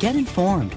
Get informed,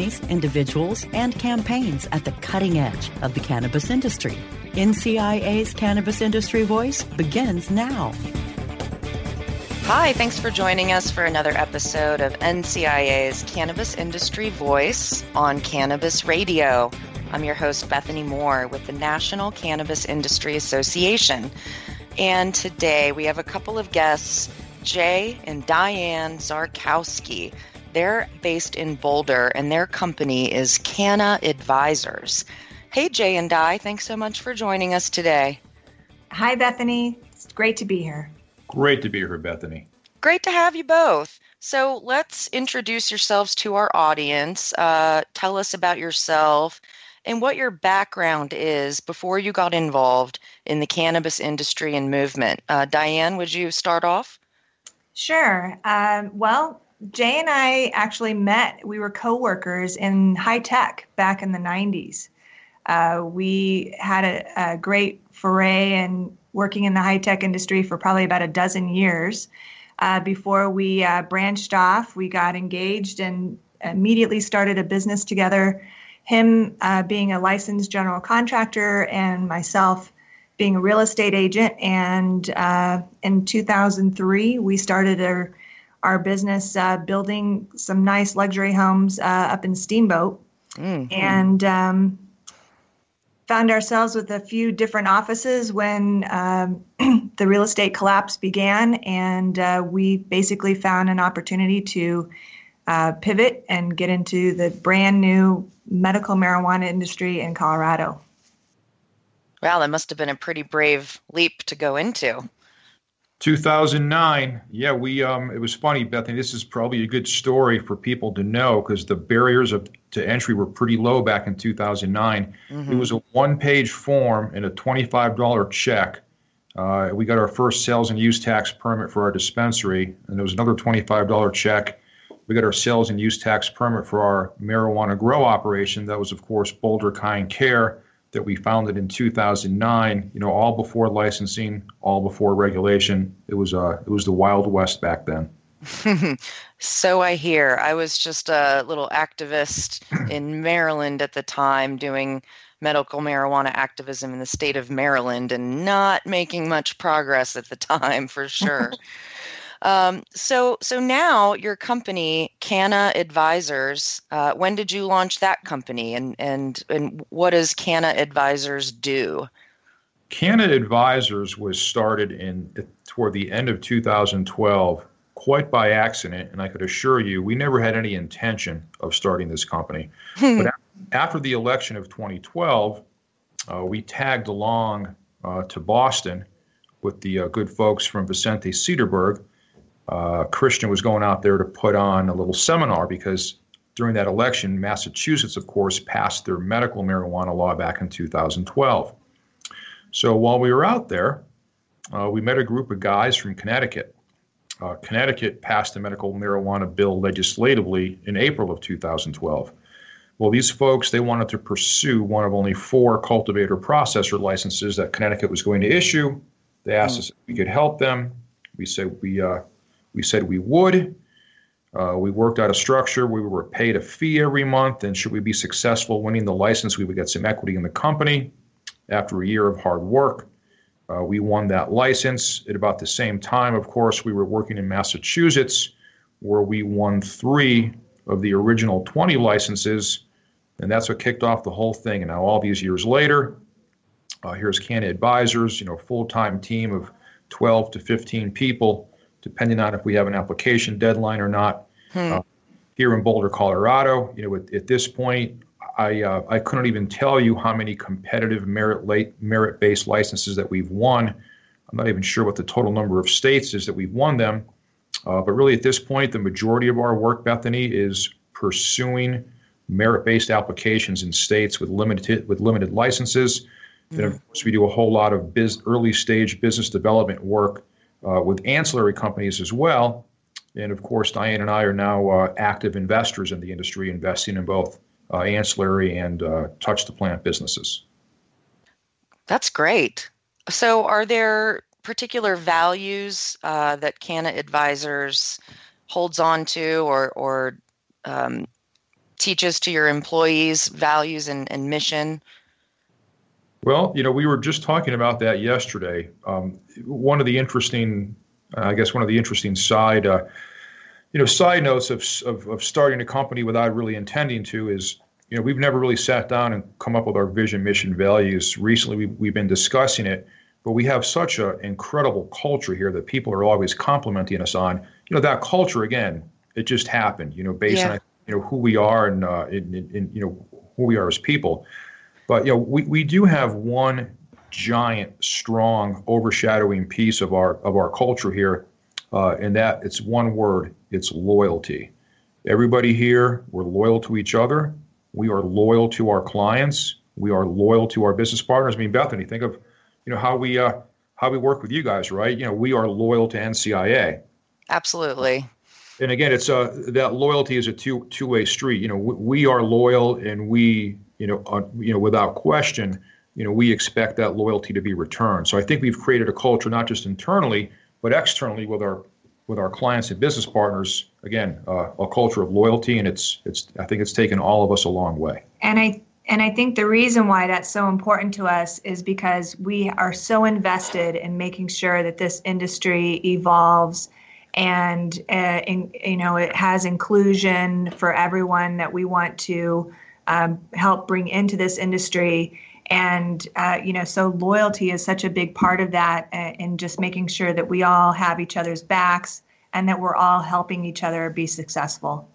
companies, individuals, and campaigns at the cutting edge of the cannabis industry. NCIA's Cannabis Industry Voice begins now. Hi, thanks for joining us for another episode of NCIA's Cannabis Industry Voice on Cannabis Radio. I'm your host, Bethany Moore, with the National Cannabis Industry Association. And today we have a couple of guests, Jay and Diane Czarkowski. They're based in Boulder, and their company is Canna Advisors. Hey, Jay and Di, thanks so much for joining us today. Hi, Bethany. It's great to be here. Great to be here, Bethany. Great to have you both. So let's introduce yourselves to our audience. Uh, tell us about yourself and what your background is before you got involved in the cannabis industry and movement. Uh, Diane, would you start off? Sure. Um, well, Jay and I actually met. We were co-workers in high tech back in the 90s. Uh, we had a, a great foray in working in the high tech industry for probably about a dozen years. Uh, before we uh, branched off, we got engaged and immediately started a business together. Him uh, being a licensed general contractor, and myself being a real estate agent. And uh, in 2003, we started our, our business uh, building some nice luxury homes uh, up in Steamboat. Mm-hmm. And um, found ourselves with a few different offices when um, the real estate collapse began, and uh, we basically found an opportunity to uh, pivot and get into the brand new medical marijuana industry in Colorado. Wow, that must have been a pretty brave leap to go into. 2009. Yeah, we. Um, it was funny, Bethany. This is probably a good story for people to know because the barriers of to entry were pretty low back in 2009. Mm-hmm. It was a one-page form and a $25 check. Uh, we got our first sales and use tax permit for our dispensary, and there was another $25 check. We got our sales and use tax permit for our marijuana grow operation. That was, of course, Boulder Kind Care that we founded in 2009. You know, all before licensing, all before regulation. It was uh, it was the wild west back then. so I hear. I was just a little activist in Maryland at the time, doing medical marijuana activism in the state of Maryland, and not making much progress at the time, for sure. Um, so, so now your company, Canna Advisors. Uh, when did you launch that company, and and and what does Canna Advisors do? Canna Advisors was started in toward the end of 2012 quite by accident, and I could assure you, we never had any intention of starting this company. but after the election of 2012, uh, we tagged along uh, to Boston with the uh, good folks from Vicente Sederberg. Uh, Christian was going out there to put on a little seminar because during that election, Massachusetts, of course, passed their medical marijuana law back in 2012. So while we were out there, uh, we met a group of guys from Connecticut. Uh, Connecticut passed the medical marijuana bill legislatively in April of 2012. Well, these folks, they wanted to pursue one of only four cultivator processor licenses that Connecticut was going to issue. They asked mm. us if we could help them. We said we, uh, we said we would. Uh, we worked out a structure. We were paid a fee every month, and should we be successful winning the license, we would get some equity in the company. After a year of hard work, uh, we won that license. At about the same time, of course, we were working in Massachusetts, where we won three of the original 20 licenses, and that's what kicked off the whole thing. And now, all these years later, uh, here's Canna Advisors, you know, full-time team of 12 to 15 people, depending on if we have an application deadline or not. Hmm. Uh, here in Boulder, Colorado, you know, at, at this point, I uh, I couldn't even tell you how many competitive merit late merit based licenses that we've won. I'm not even sure what the total number of states is that we've won them. Uh, but really, at this point, the majority of our work, Bethany, is pursuing merit-based applications in states with limited with limited licenses. Mm-hmm. And of course, we do a whole lot of biz, early-stage business development work uh, with ancillary companies as well. And of course, Diane and I are now uh, active investors in the industry, investing in both uh, ancillary and uh, touch the plant businesses. That's great. So, are there particular values uh, that Canna Advisors holds on to or, or um, teaches to your employees, values and, and mission? Well, you know, we were just talking about that yesterday. Um, one of the interesting, I guess, one of the interesting side uh, you know, side notes of, of, of starting a company without really intending to is, you know, we've never really sat down and come up with our vision, mission, values. Recently, we, we've been discussing it, but we have such an incredible culture here that people are always complimenting us on. You know, that culture again, it just happened. You know, based yeah. on you know who we are and uh, in, in, in, you know who we are as people. But you know, we, we do have one giant, strong, overshadowing piece of our of our culture here, uh, and that it's one word it's loyalty. Everybody here, we're loyal to each other. We are loyal to our clients. We are loyal to our business partners. I mean, Bethany, think of, you know, how we uh, how we work with you guys, right? You know, we are loyal to NCIA. Absolutely. And again, it's uh, that loyalty is a two two way street. You know, we, we are loyal, and we, you know, uh, you know, without question, you know, we expect that loyalty to be returned. So I think we've created a culture not just internally, but externally with our with our clients and business partners, again, uh, a culture of loyalty, and it's it's I think it's taken all of us a long way. And I and I think the reason why that's so important to us is because we are so invested in making sure that this industry evolves and uh, in, you know it has inclusion for everyone that we want to um, help bring into this industry. And uh, you know so loyalty is such a big part of that and uh, just making sure that we all have each other's backs and that we're all helping each other be successful.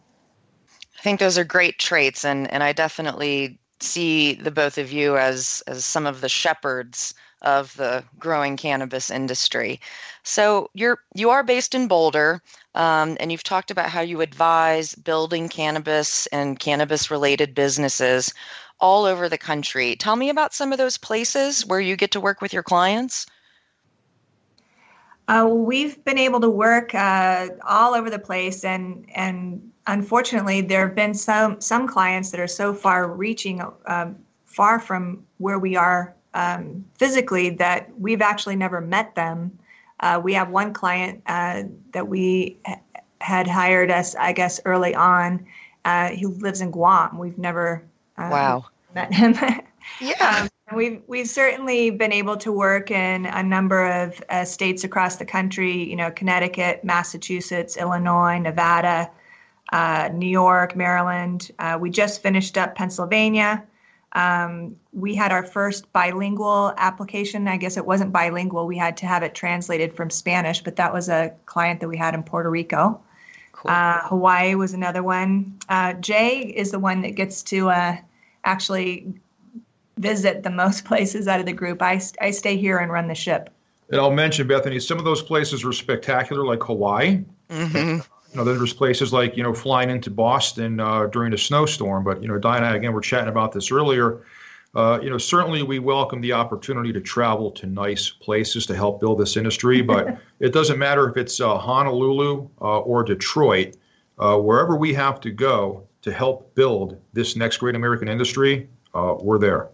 I think those are great traits and and i definitely see the both of you as as some of the shepherds of the growing cannabis industry so you're you are based in boulder um, and you've talked about how you advise building cannabis and cannabis related businesses all over the country. Tell me about some of those places where you get to work with your clients. Uh, we've been able to work uh, all over the place, and and unfortunately, there have been some some clients that are so far reaching, um, far from where we are um, physically, that we've actually never met them. Uh, we have one client uh, that we had hired us, I guess, early on. Uh, he lives in Guam. We've never um, wow. Met him. yeah. Um, we've we've certainly been able to work in a number of uh, states across the country. You know, Connecticut, Massachusetts, Illinois, Nevada, uh, New York, Maryland. Uh, we just finished up Pennsylvania. Um, we had our first bilingual application. I guess it wasn't bilingual. We had to have it translated from Spanish, but that was a client that we had in Puerto Rico. Cool. Uh, Hawaii was another one. Uh, Jay is the one that gets to uh, actually visit the most places out of the group. I, I stay here and run the ship. And I'll mention, Bethany, some of those places were spectacular, like Hawaii. Mm-hmm. You know, there's places like, you know, flying into Boston uh, during a snowstorm. But, you know, Diana, again, we're chatting about this earlier. Uh, you know, certainly we welcome the opportunity to travel to nice places to help build this industry, but it doesn't matter if it's uh, Honolulu uh, or Detroit, uh, wherever we have to go to help build this next great American industry, uh, we're there.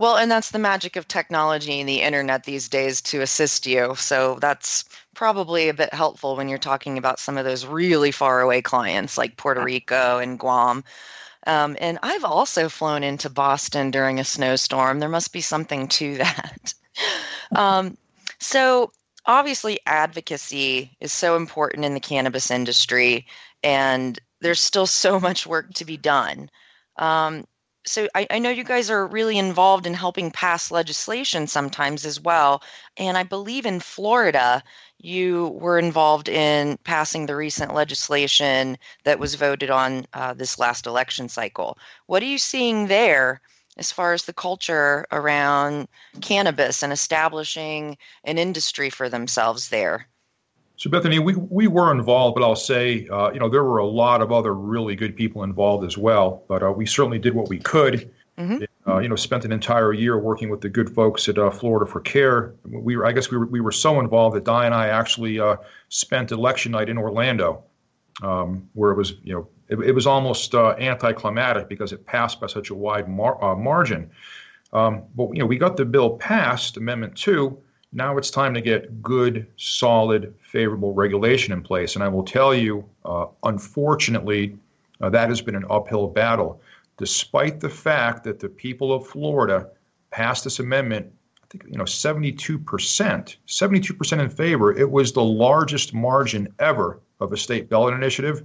Well, and that's the magic of technology and the internet these days to assist you. So that's probably a bit helpful when you're talking about some of those really far away clients like Puerto Rico and Guam. Um, and I've also flown into Boston during a snowstorm. There must be something to that. um, so, obviously, advocacy is so important in the cannabis industry, and there's still so much work to be done. Um, so I, I, know you guys are really involved in helping pass legislation sometimes as well. And I believe in Florida, you were involved in passing the recent legislation that was voted on uh, this last election cycle. What are you seeing there as far as the culture around cannabis and establishing an industry for themselves there? So Bethany, we, we were involved, but I'll say, uh, you know, there were a lot of other really good people involved as well. But uh, we certainly did what we could. Mm-hmm. Uh, you know, spent an entire year working with the good folks at uh, Florida for Care. We were, I guess, we were we were so involved that Di and I actually uh, spent election night in Orlando, um, where it was, you know, it, it was almost uh, anticlimactic because it passed by such a wide mar- margin. Um, but you know, we got the bill passed, Amendment Two now it's time to get good, solid, favorable regulation in place. And I will tell you, uh, unfortunately, uh, that has been an uphill battle. Despite the fact that the people of Florida passed this amendment, I think you know 72%, 72% in favor. It was the largest margin ever of a state ballot initiative.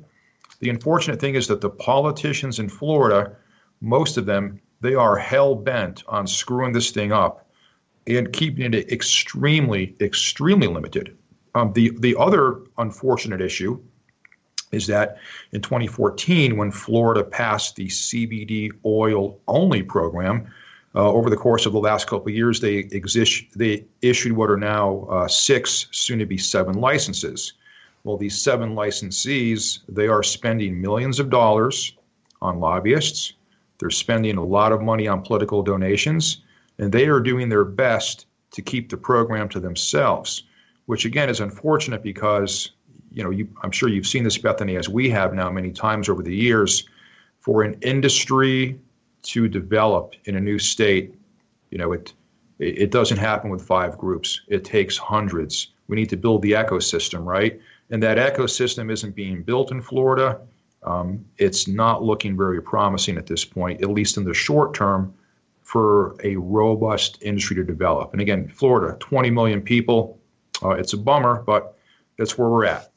The unfortunate thing is that the politicians in Florida, most of them, they are hell bent on screwing this thing up and keeping it extremely, extremely limited. Um, the the other unfortunate issue is that in 2014, when Florida passed the CBD oil only program, uh, over the course of the last couple of years, they exist they issued what are now uh, six, soon to be seven licenses. Well, these seven licensees they are spending millions of dollars on lobbyists. They're spending a lot of money on political donations and they are doing their best to keep the program to themselves, which again is unfortunate because you know you, I'm sure you've seen this, Bethany, as we have now many times over the years. For an industry to develop in a new state, you know it it doesn't happen with five groups. It takes hundreds. We need to build the ecosystem, right? And that ecosystem isn't being built in Florida. Um, it's not looking very promising at this point, at least in the short term for a robust industry to develop. And again, Florida, 20 million people. Uh, it's a bummer, but that's where we're at.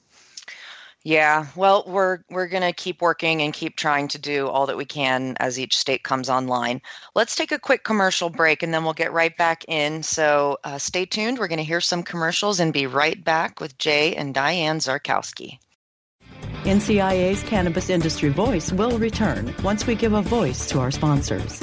Yeah, well, we're we're going to keep working and keep trying to do all that we can as each state comes online. Let's take a quick commercial break and then we'll get right back in. So uh, stay tuned. We're going to hear some commercials and be right back with Jay and Diane Czarkowski. NCIA's Cannabis Industry Voice will return once we give a voice to our sponsors.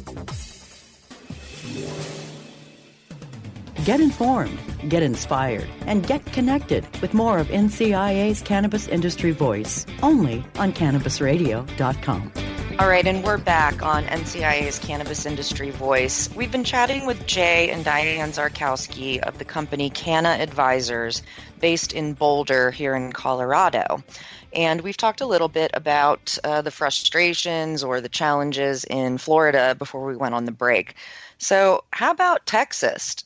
Get informed, get inspired, and get connected with more of NCIA's Cannabis Industry Voice only on CannabisRadio.com. All right, and we're back on NCIA's Cannabis Industry Voice. We've been chatting with Jay and Diane Czarkowski of the company Canna Advisors, based in Boulder here in Colorado. And we've talked a little bit about uh, the frustrations or the challenges in Florida before we went on the break. So, how about Texas?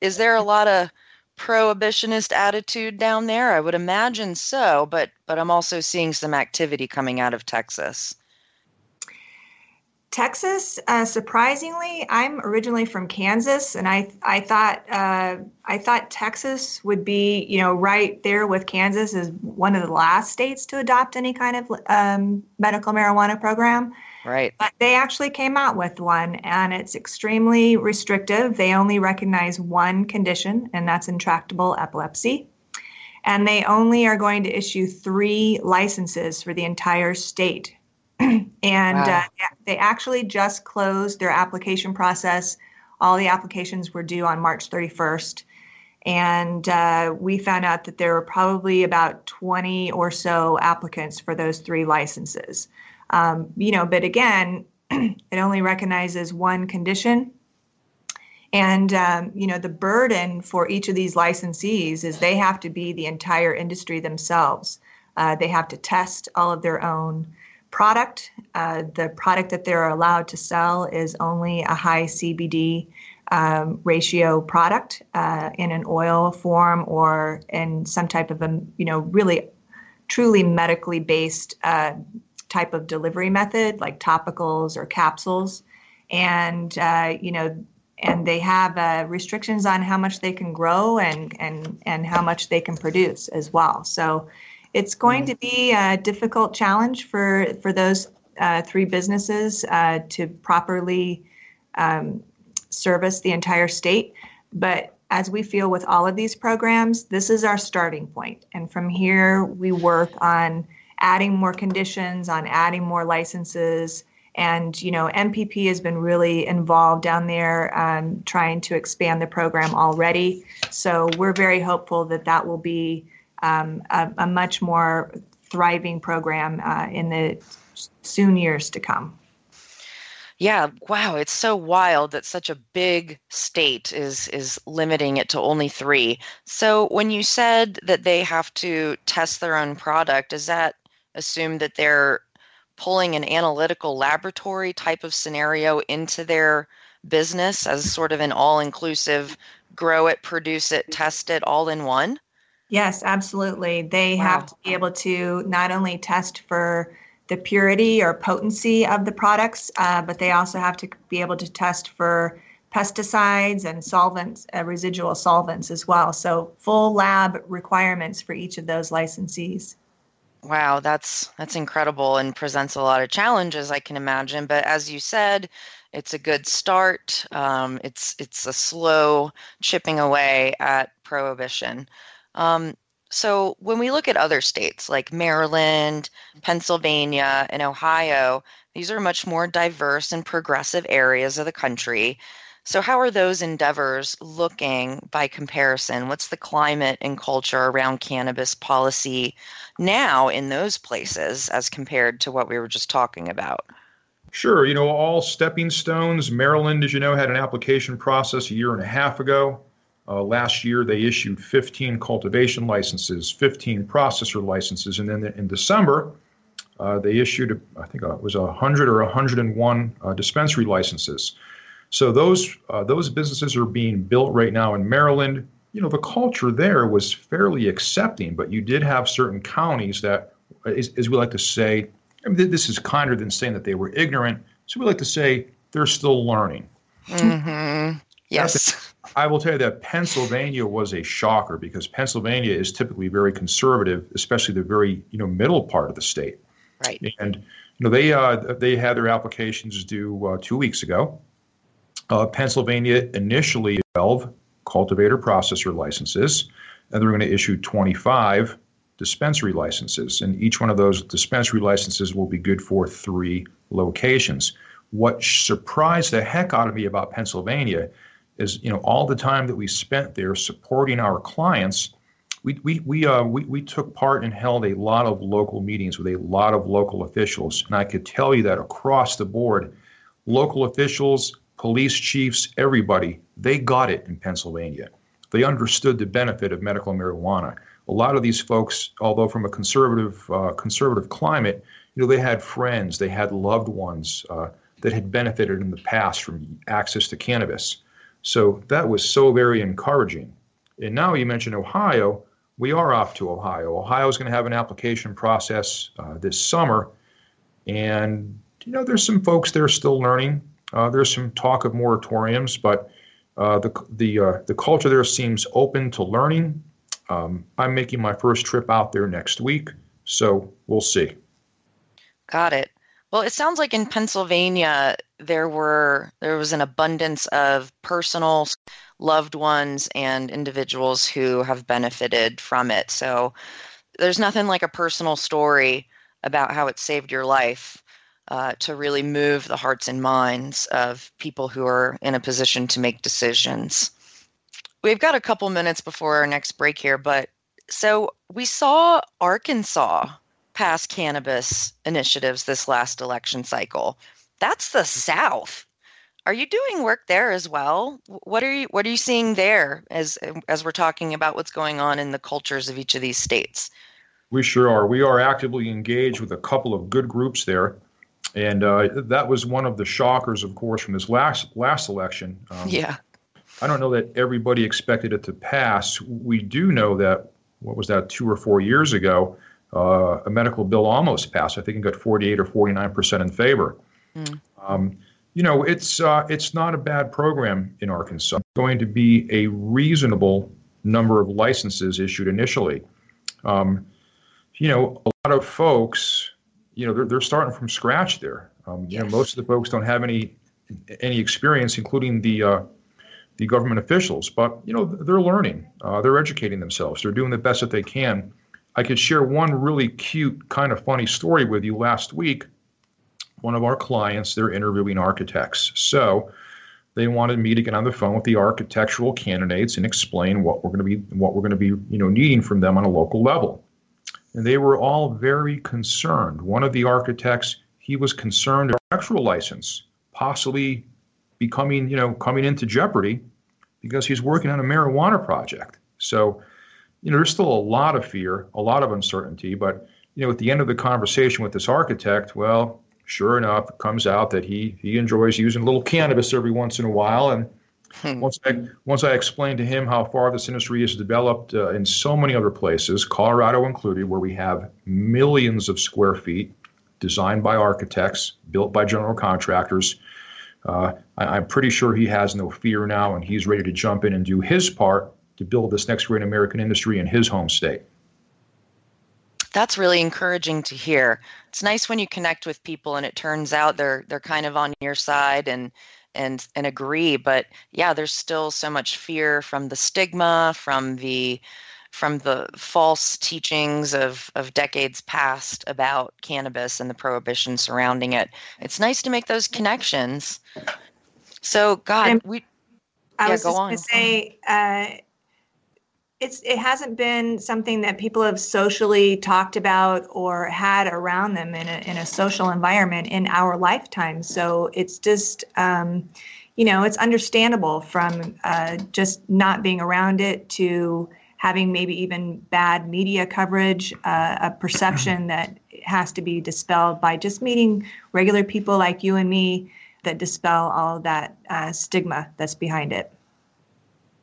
Is there a lot of prohibitionist attitude down there? I would imagine so, but but I'm also seeing some activity coming out of Texas. Texas, uh, surprisingly, I'm originally from Kansas, and I I thought uh, I thought Texas would be you know right there with Kansas as one of the last states to adopt any kind of um, medical marijuana program. Right. But they actually came out with one, and it's extremely restrictive. They only recognize one condition, and that's intractable epilepsy. And they only are going to issue three licenses for the entire state. and wow. uh, they actually just closed their application process. All the applications were due on March 31st. And uh, we found out that there were probably about 20 or so applicants for those three licenses. Um, you know, but again, it only recognizes one condition. And, um, you know, the burden for each of these licensees is they have to be the entire industry themselves. Uh, they have to test all of their own product. Uh, the product that they're allowed to sell is only a high CBD um, ratio product uh, in an oil form or in some type of a, you know, really truly medically based uh, type of delivery method, like topicals or capsules, and uh, you know, and they have uh, restrictions on how much they can grow and and and how much they can produce as well. So it's going mm. to be a difficult challenge for for those uh, three businesses uh, to properly um, service the entire state, but as we feel with all of these programs, this is our starting point. And from here, we work on adding more conditions, on adding more licenses. And, you know, MPP has been really involved down there um, trying to expand the program already. So we're very hopeful that that will be um, a, a, much more thriving program uh, in the soon years to come. Yeah, wow, it's so wild that such a big state is is limiting it to only 3. So when you said that they have to test their own product, is that assume that they're pulling an analytical laboratory type of scenario into their business as sort of an all inclusive grow it, produce it, test it all in one? Yes, absolutely. They wow. have to be able to not only test for the purity or potency of the products, uh, but they also have to be able to test for pesticides and solvents, uh, residual solvents as well. So, full lab requirements for each of those licensees. Wow, that's that's incredible and presents a lot of challenges, I can imagine. But as you said, it's a good start. Um, it's it's a slow chipping away at prohibition. Um, so when we look at other states like Maryland, Pennsylvania, and Ohio, these are much more diverse and progressive areas of the country. So, how are those endeavors looking by comparison? What's the climate and culture around cannabis policy now in those places as compared to what we were just talking about? Sure. You know, all stepping stones. Maryland, as you know, had an application process a year and a half ago. Uh, last year, they issued 15 cultivation licenses, 15 processor licenses, and then in December, uh, they issued, I think uh, it was 100 or 101 uh, dispensary licenses. So those uh, those businesses are being built right now in Maryland. You know, the culture there was fairly accepting, but you did have certain counties that, as, as we like to say, I mean, this is kinder than saying that they were ignorant. So we like to say they're still learning. Mm-hmm. Yes. I will tell you that Pennsylvania was a shocker because Pennsylvania is typically very conservative, especially the very you know middle part of the state. Right. And you know they uh, they had their applications due uh, two weeks ago. Uh, Pennsylvania initially 12 cultivator processor licenses, and they're going to issue 25 dispensary licenses. And each one of those dispensary licenses will be good for three locations. What surprised the heck out of me about Pennsylvania is, you know, all the time that we spent there supporting our clients, we we we uh, we, we took part and held a lot of local meetings with a lot of local officials, and I could tell you that across the board, local officials, police chiefs, everybody, they got it in Pennsylvania. They understood the benefit of medical marijuana. A lot of these folks, although from a conservative uh, conservative climate, you know, they had friends, they had loved ones uh, that had benefited in the past from access to cannabis. So that was so very encouraging. And now you mentioned Ohio. We are off to Ohio. Ohio is going to have an application process uh, this summer, and you know there's some folks there still learning. Uh, there's some talk of moratoriums, but uh, the the uh, the culture there seems open to learning. Um, I'm making my first trip out there next week, so we'll see. Got it. Well, it sounds like in Pennsylvania there were there was an abundance of personal loved ones and individuals who have benefited from it. So there's nothing like a personal story about how it saved your life uh, to really move the hearts and minds of people who are in a position to make decisions. We've got a couple minutes before our next break here, but so we saw Arkansas pass cannabis initiatives this last election cycle. That's the South. Are you doing work there as well? What are you what are you seeing there as as we're talking about what's going on in the cultures of each of these states? We sure are. We are actively engaged with a couple of good groups there. And uh, that was one of the shockers, of course, from this last last election. Um, yeah. I don't know that everybody expected it to pass. We do know that what was that two or four years ago, uh, a medical bill almost passed. I think it got 48 or 49 percent in favor. Mm. Um, you know, it's uh, it's not a bad program in Arkansas. It's going to be a reasonable number of licenses issued initially. Um, you know, a lot of folks you know, they're, they're starting from scratch there. Um, you know, most of the folks don't have any any experience, including the uh, the government officials. But you know, they're learning. Uh, they're educating themselves. They're doing the best that they can. I could share one really cute, kind of funny story with you. Last week, one of our clients, they're interviewing architects. So they wanted me to get on the phone with the architectural candidates and explain what we're going to be what we're going to be you know needing from them on a local level and they were all very concerned. One of the architects, he was concerned about architectural license possibly becoming, you know, coming into jeopardy because he's working on a marijuana project. So, you know, there's still a lot of fear, a lot of uncertainty, but you know, at the end of the conversation with this architect, well, sure enough, it comes out that he he enjoys using a little cannabis every once in a while, and. Once I once I explained to him how far this industry has developed uh, in so many other places, Colorado included, where we have millions of square feet designed by architects, built by general contractors. Uh, I, am pretty sure he has no fear now, and he's ready to jump in and do his part to build this next great American industry in his home state. That's really encouraging to hear. It's nice when you connect with people and it turns out they're they're kind of on your side and and and agree but yeah there's still so much fear from the stigma from the from the false teachings of of decades past about cannabis and the prohibition surrounding it. It's nice to make those connections. So god and we I yeah, was just going to say, uh, it's it hasn't been something that people have socially talked about or had around them in a, in a social environment in our lifetime so it's just um, you know, it's understandable from uh, just not being around it to having maybe even bad media coverage, uh, a perception that has to be dispelled by just meeting regular people like you and me that dispel all of that uh, stigma that's behind it.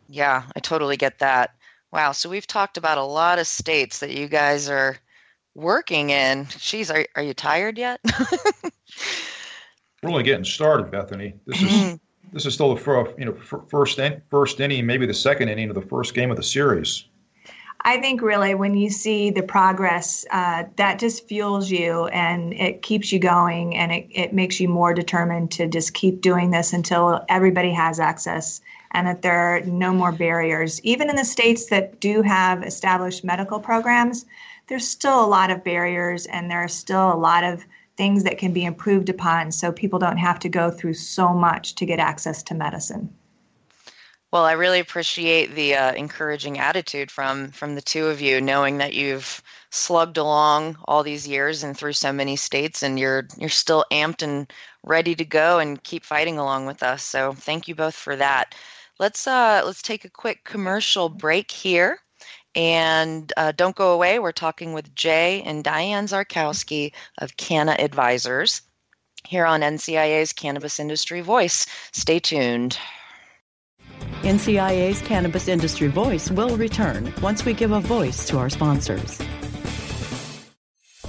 Yeah, I totally get that. Wow. So we've talked about a lot of states that you guys are working in. Geez, are, are you tired yet? We're only getting started, Bethany. This is mm-hmm. this is still the first, you know first in, first inning, maybe the second inning of the first game of the series. I think really when you see the progress, uh, that just fuels you and it keeps you going and it, it makes you more determined to just keep doing this until everybody has access and that there are no more barriers. Even in the states that do have established medical programs, there's still a lot of barriers and there are still a lot of things that can be improved upon so people don't have to go through so much to get access to medicine. Well, I really appreciate the uh, encouraging attitude from from the two of you, knowing that you've slugged along all these years and through so many states, and you're you're still amped and ready to go and keep fighting along with us. So, thank you both for that. Let's uh, let's take a quick commercial break here, and uh, don't go away. We're talking with Jay and Diane Czarkowski of Canna Advisors here on NCIA's Cannabis Industry Voice. Stay tuned. NCIA's Cannabis Industry Voice will return once we give a voice to our sponsors.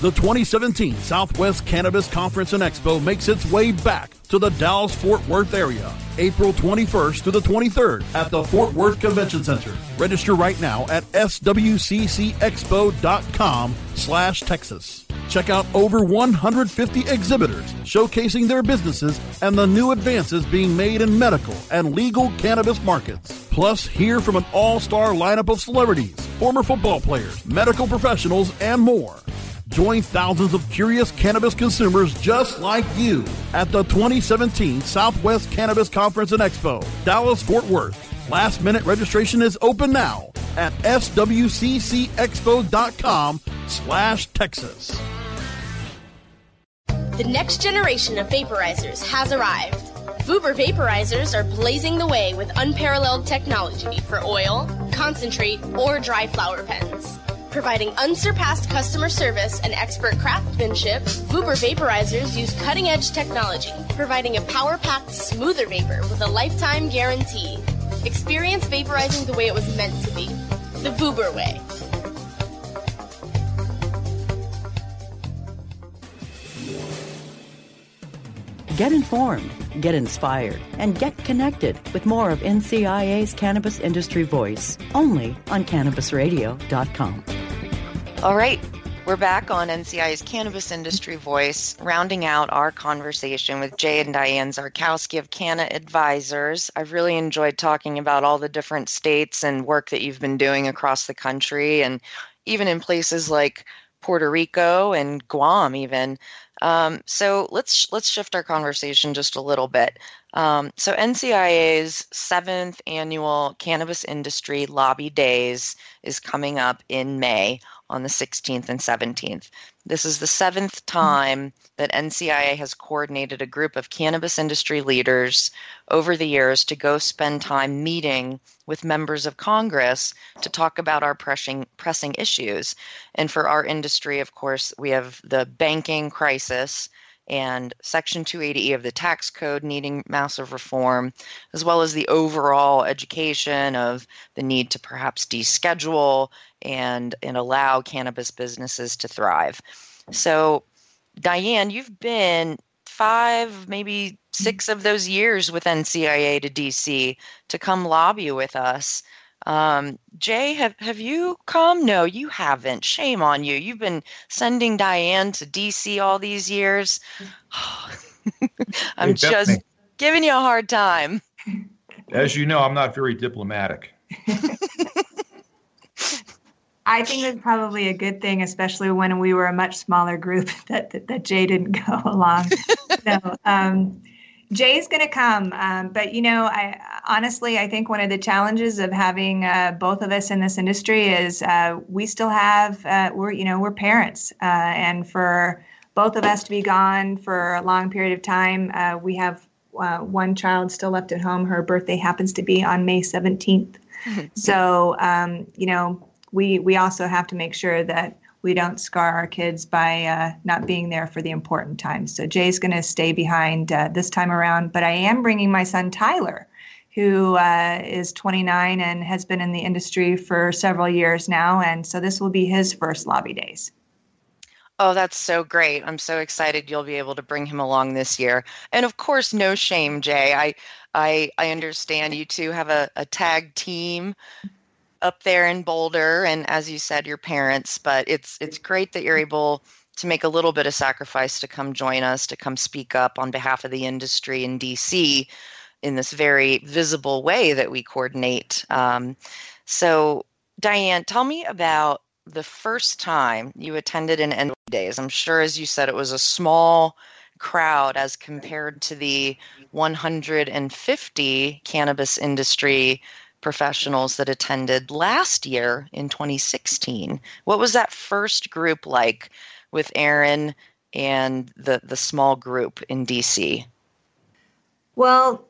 The 2017 Southwest Cannabis Conference and Expo makes its way back to the Dallas Fort Worth area, April 21st to the 23rd at the Fort Worth Convention Center. Register right now at swccexpo.com slash Texas. Check out over 150 exhibitors showcasing their businesses and the new advances being made in medical and legal cannabis markets. Plus, hear from an all-star lineup of celebrities, former football players, medical professionals, and more. Join thousands of curious cannabis consumers just like you at the 2017 Southwest Cannabis Conference and Expo, Dallas Fort Worth. Last minute registration is open now at swccexpo.com slash Texas. The next generation of vaporizers has arrived. Vuber vaporizers are blazing the way with unparalleled technology for oil, concentrate, or dry flower pens. Providing unsurpassed customer service and expert craftsmanship, Vuber vaporizers use cutting edge technology, providing a power packed, smoother vapor with a lifetime guarantee. Experience vaporizing the way it was meant to be the Vuber way. Get informed, get inspired, and get connected with more of NCIA's Cannabis Industry Voice only on CannabisRadio.com. All right, we're back on NCI's Cannabis Industry Voice, rounding out our conversation with Jay and Diane Czarkowski of Canna Advisors. I've really enjoyed talking about all the different states and work that you've been doing across the country, and even in places like Puerto Rico and Guam, even. Um, so let's let's shift our conversation just a little bit. Um, so NCIA's seventh annual Cannabis Industry Lobby Days is coming up in May on the 16th and 17th. This is the seventh mm-hmm. time that NCIA has coordinated a group of cannabis industry leaders over the years to go spend time meeting with members of Congress to talk about our pressing, pressing issues. And for our industry, of course, we have the banking crisis and Section 280E of the tax code needing massive reform, as well as the overall education of the need to perhaps deschedule and, and allow cannabis businesses to thrive. So, Diane, you've been five, maybe six of those years with NCIA to DC to come lobby with us. Um, Jay, have, have you come? No, you haven't. Shame on you. You've been sending Diane to DC all these years. I'm just giving you a hard time. As you know, I'm not very diplomatic. I think it's probably a good thing, especially when we were a much smaller group, that that, that Jay didn't go along. so um, Jay's going to come, um, but you know, I honestly I think one of the challenges of having uh, both of us in this industry is uh, we still have uh, we're you know we're parents, uh, and for both of us to be gone for a long period of time, uh, we have uh, one child still left at home. Her birthday happens to be on May 17th. so, um, you know, we, we also have to make sure that we don't scar our kids by uh, not being there for the important times. So Jay's going to stay behind uh, this time around, but I am bringing my son Tyler, who uh, is 29 and has been in the industry for several years now, and so this will be his first lobby days. Oh, that's so great. I'm so excited you'll be able to bring him along this year. And of course, no shame, Jay. I I I understand you two have a, a tag team up there in Boulder and as you said, your parents, but it's it's great that you're able to make a little bit of sacrifice to come join us, to come speak up on behalf of the industry in DC in this very visible way that we coordinate. Um, so, Diane, tell me about the first time you attended an NCIA days. I'm sure, as you said, it was a small crowd as compared to the 150 cannabis industry professionals that attended last year in 2016. What was that first group like with Aaron and the the small group in DC? Well,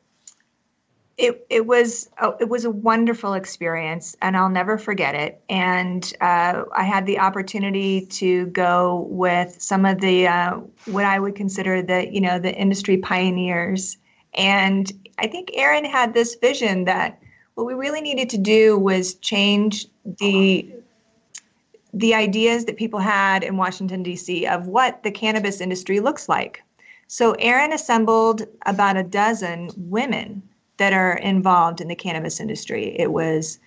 it it was oh, it was a wonderful experience, and I'll never forget it. And uh, I had the opportunity to go with some of the uh, what I would consider the you know the industry pioneers. And I think Aaron had this vision that what we really needed to do was change the the ideas that people had in Washington D.C. of what the cannabis industry looks like. So Aaron assembled about a dozen women that are involved in the cannabis industry. It was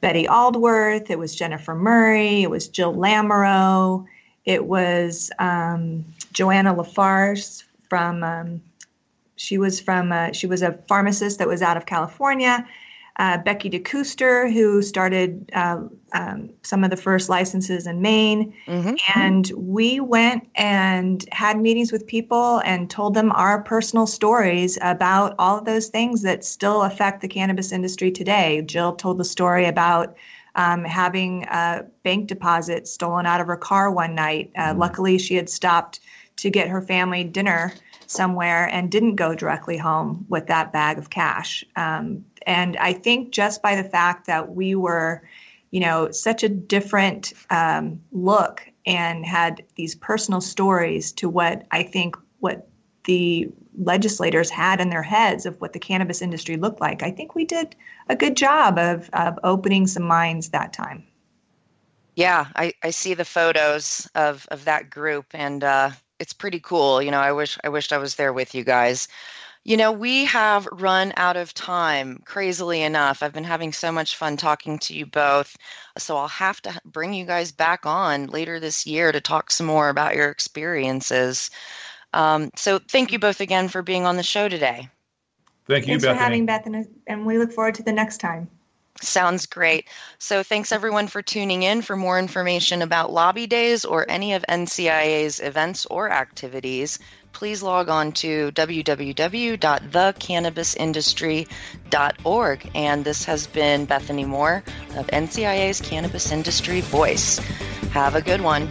Betty Aldworth, it was Jennifer Murray, it was Jill Lamoureux, it was um, Joanna Lafarce from. Um, she was from. Uh, she was a pharmacist that was out of California uh, Becky DeKeuster, who started uh, um, some of the first licenses in Maine. Mm-hmm. And we went and had meetings with people and told them our personal stories about all of those things that still affect the cannabis industry today. Jill told the story about um, having a bank deposit stolen out of her car one night. Uh, mm-hmm. Luckily, she had stopped to get her family dinner somewhere and didn't go directly home with that bag of cash. Um, and I think just by the fact that we were, you know, such a different um, look and had these personal stories to what I think what the legislators had in their heads of what the cannabis industry looked like. I think we did a good job of, of opening some minds that time. Yeah, I, I see the photos of, of that group and uh, it's pretty cool. You know, I wish I wished I was there with you guys. You know, we have run out of time, crazily enough. I've been having so much fun talking to you both. So I'll have to bring you guys back on later this year to talk some more about your experiences. Um, so thank you both again for being on the show today. Thank you, Thanks Bethany. for having Beth, and we look forward to the next time. Sounds great. So, thanks everyone for tuning in. For more information about lobby days or any of NCIA's events or activities, please log on to www.thecannabisindustry.org. And this has been Bethany Moore of NCIA's Cannabis Industry Voice. Have a good one.